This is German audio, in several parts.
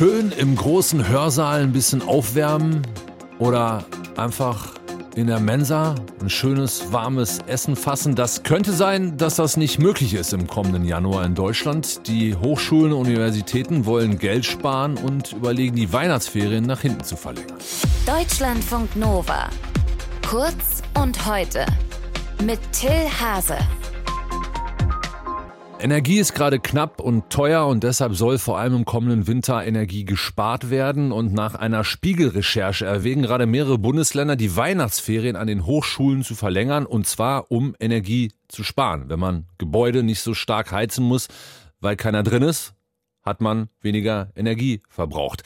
Schön im großen Hörsaal ein bisschen aufwärmen oder einfach in der Mensa ein schönes warmes Essen fassen. Das könnte sein, dass das nicht möglich ist im kommenden Januar in Deutschland. Die Hochschulen und Universitäten wollen Geld sparen und überlegen, die Weihnachtsferien nach hinten zu verlängern. Deutschlandfunk Nova. Kurz und heute. Mit Till Hase. Energie ist gerade knapp und teuer und deshalb soll vor allem im kommenden Winter Energie gespart werden. Und nach einer Spiegelrecherche erwägen gerade mehrere Bundesländer, die Weihnachtsferien an den Hochschulen zu verlängern und zwar um Energie zu sparen. Wenn man Gebäude nicht so stark heizen muss, weil keiner drin ist, hat man weniger Energie verbraucht.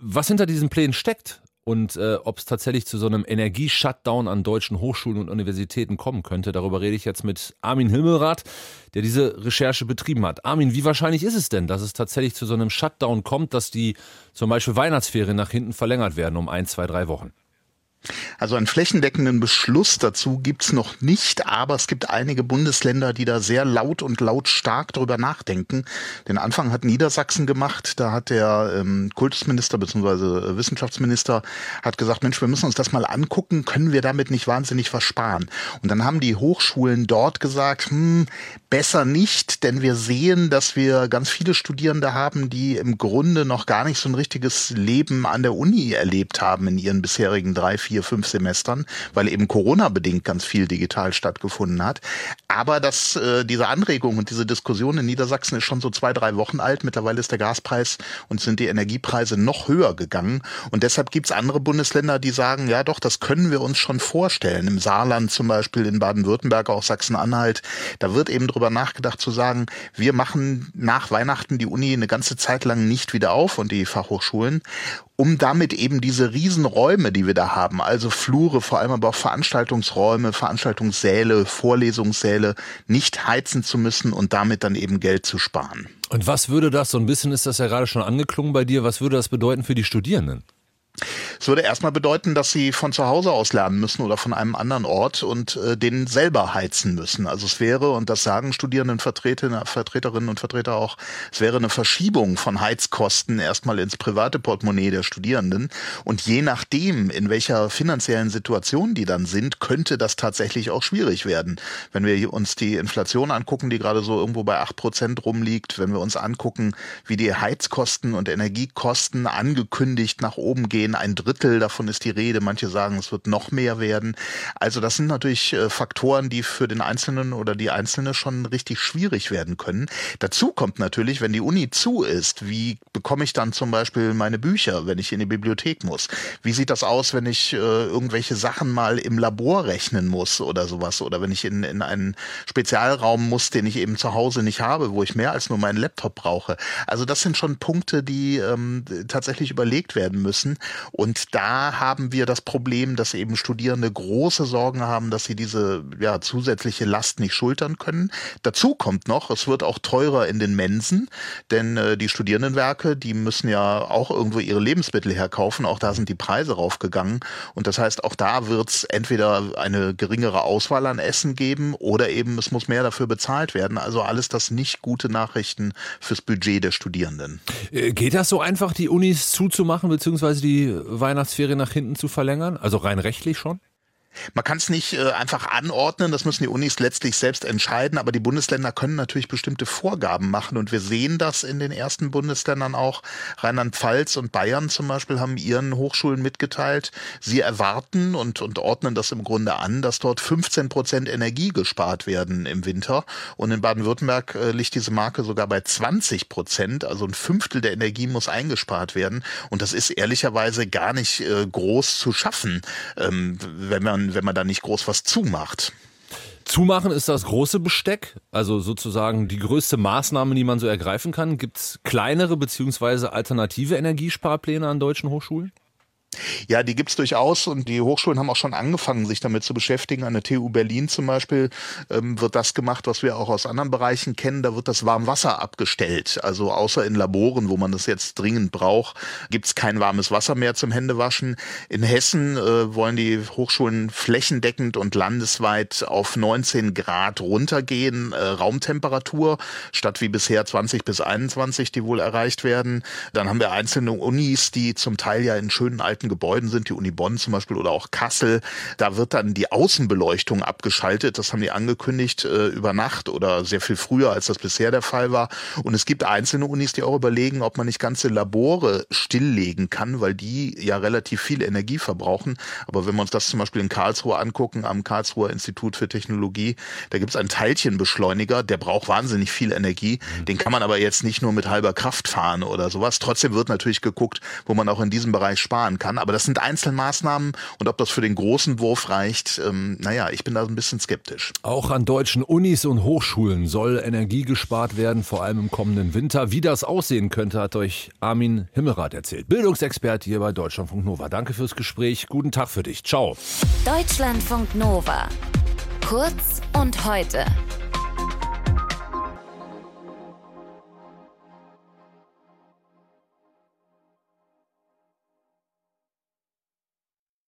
Was hinter diesen Plänen steckt, und äh, ob es tatsächlich zu so einem Energieshutdown an deutschen Hochschulen und Universitäten kommen könnte. Darüber rede ich jetzt mit Armin Himmelrath, der diese Recherche betrieben hat. Armin, wie wahrscheinlich ist es denn, dass es tatsächlich zu so einem Shutdown kommt, dass die zum Beispiel Weihnachtsferien nach hinten verlängert werden um ein, zwei, drei Wochen? Also einen flächendeckenden Beschluss dazu gibt's noch nicht, aber es gibt einige Bundesländer, die da sehr laut und lautstark drüber nachdenken. Den Anfang hat Niedersachsen gemacht. Da hat der ähm, Kultusminister bzw. Wissenschaftsminister hat gesagt, Mensch, wir müssen uns das mal angucken, können wir damit nicht wahnsinnig versparen? Und dann haben die Hochschulen dort gesagt, hm, besser nicht, denn wir sehen, dass wir ganz viele Studierende haben, die im Grunde noch gar nicht so ein richtiges Leben an der Uni erlebt haben in ihren bisherigen drei, vier vier, fünf Semestern, weil eben Corona-bedingt ganz viel digital stattgefunden hat. Aber dass äh, diese Anregung und diese Diskussion in Niedersachsen ist schon so zwei, drei Wochen alt. Mittlerweile ist der Gaspreis und sind die Energiepreise noch höher gegangen. Und deshalb gibt es andere Bundesländer, die sagen, ja doch, das können wir uns schon vorstellen. Im Saarland zum Beispiel, in Baden-Württemberg, auch Sachsen-Anhalt. Da wird eben drüber nachgedacht zu sagen, wir machen nach Weihnachten die Uni eine ganze Zeit lang nicht wieder auf und die Fachhochschulen um damit eben diese Riesenräume, die wir da haben, also Flure, vor allem aber auch Veranstaltungsräume, Veranstaltungssäle, Vorlesungssäle, nicht heizen zu müssen und damit dann eben Geld zu sparen. Und was würde das, so ein bisschen ist das ja gerade schon angeklungen bei dir, was würde das bedeuten für die Studierenden? Es würde erstmal bedeuten, dass sie von zu Hause aus lernen müssen oder von einem anderen Ort und äh, den selber heizen müssen. Also es wäre, und das sagen Studierendenvertreter, Vertreterinnen und Vertreter auch, es wäre eine Verschiebung von Heizkosten erstmal ins private Portemonnaie der Studierenden. Und je nachdem, in welcher finanziellen Situation die dann sind, könnte das tatsächlich auch schwierig werden. Wenn wir uns die Inflation angucken, die gerade so irgendwo bei acht Prozent rumliegt, wenn wir uns angucken, wie die Heizkosten und Energiekosten angekündigt nach oben gehen. Ein Drittel davon ist die Rede. Manche sagen, es wird noch mehr werden. Also das sind natürlich äh, Faktoren, die für den Einzelnen oder die Einzelne schon richtig schwierig werden können. Dazu kommt natürlich, wenn die Uni zu ist, wie bekomme ich dann zum Beispiel meine Bücher, wenn ich in die Bibliothek muss? Wie sieht das aus, wenn ich äh, irgendwelche Sachen mal im Labor rechnen muss oder sowas? Oder wenn ich in, in einen Spezialraum muss, den ich eben zu Hause nicht habe, wo ich mehr als nur meinen Laptop brauche. Also das sind schon Punkte, die ähm, tatsächlich überlegt werden müssen. Und da haben wir das Problem, dass eben Studierende große Sorgen haben, dass sie diese ja, zusätzliche Last nicht schultern können. Dazu kommt noch, es wird auch teurer in den Mensen, denn äh, die Studierendenwerke, die müssen ja auch irgendwo ihre Lebensmittel herkaufen. Auch da sind die Preise raufgegangen. Und das heißt, auch da wird es entweder eine geringere Auswahl an Essen geben oder eben es muss mehr dafür bezahlt werden. Also alles das nicht gute Nachrichten fürs Budget der Studierenden. Äh, geht das so einfach, die Unis zuzumachen, beziehungsweise die Weihnachtsferien nach hinten zu verlängern? Also rein rechtlich schon? Man kann es nicht äh, einfach anordnen, das müssen die Unis letztlich selbst entscheiden, aber die Bundesländer können natürlich bestimmte Vorgaben machen und wir sehen das in den ersten Bundesländern auch. Rheinland-Pfalz und Bayern zum Beispiel haben ihren Hochschulen mitgeteilt, sie erwarten und, und ordnen das im Grunde an, dass dort 15 Prozent Energie gespart werden im Winter. Und in Baden-Württemberg äh, liegt diese Marke sogar bei 20 Prozent, also ein Fünftel der Energie muss eingespart werden. Und das ist ehrlicherweise gar nicht äh, groß zu schaffen, ähm, wenn man wenn man da nicht groß was zumacht. Zumachen ist das große Besteck, also sozusagen die größte Maßnahme, die man so ergreifen kann. Gibt es kleinere beziehungsweise alternative Energiesparpläne an deutschen Hochschulen? Ja, die gibt's durchaus und die Hochschulen haben auch schon angefangen, sich damit zu beschäftigen. An der TU Berlin zum Beispiel ähm, wird das gemacht, was wir auch aus anderen Bereichen kennen. Da wird das Warmwasser abgestellt. Also außer in Laboren, wo man das jetzt dringend braucht, gibt's kein warmes Wasser mehr zum Händewaschen. In Hessen äh, wollen die Hochschulen flächendeckend und landesweit auf 19 Grad runtergehen, äh, Raumtemperatur, statt wie bisher 20 bis 21, die wohl erreicht werden. Dann haben wir einzelne Unis, die zum Teil ja in schönen alten alten Gebäuden sind, die Uni Bonn zum Beispiel oder auch Kassel. Da wird dann die Außenbeleuchtung abgeschaltet. Das haben die angekündigt äh, über Nacht oder sehr viel früher, als das bisher der Fall war. Und es gibt einzelne Unis, die auch überlegen, ob man nicht ganze Labore stilllegen kann, weil die ja relativ viel Energie verbrauchen. Aber wenn wir uns das zum Beispiel in Karlsruhe angucken, am Karlsruher Institut für Technologie, da gibt es einen Teilchenbeschleuniger, der braucht wahnsinnig viel Energie. Den kann man aber jetzt nicht nur mit halber Kraft fahren oder sowas. Trotzdem wird natürlich geguckt, wo man auch in diesem Bereich sparen kann. Aber das sind Einzelmaßnahmen und ob das für den großen Wurf reicht, ähm, naja, ich bin da ein bisschen skeptisch. Auch an deutschen Unis und Hochschulen soll Energie gespart werden, vor allem im kommenden Winter. Wie das aussehen könnte, hat euch Armin Himmerath erzählt. Bildungsexperte hier bei Deutschlandfunk Nova. Danke fürs Gespräch. Guten Tag für dich. Ciao. Deutschlandfunk Nova. Kurz und heute.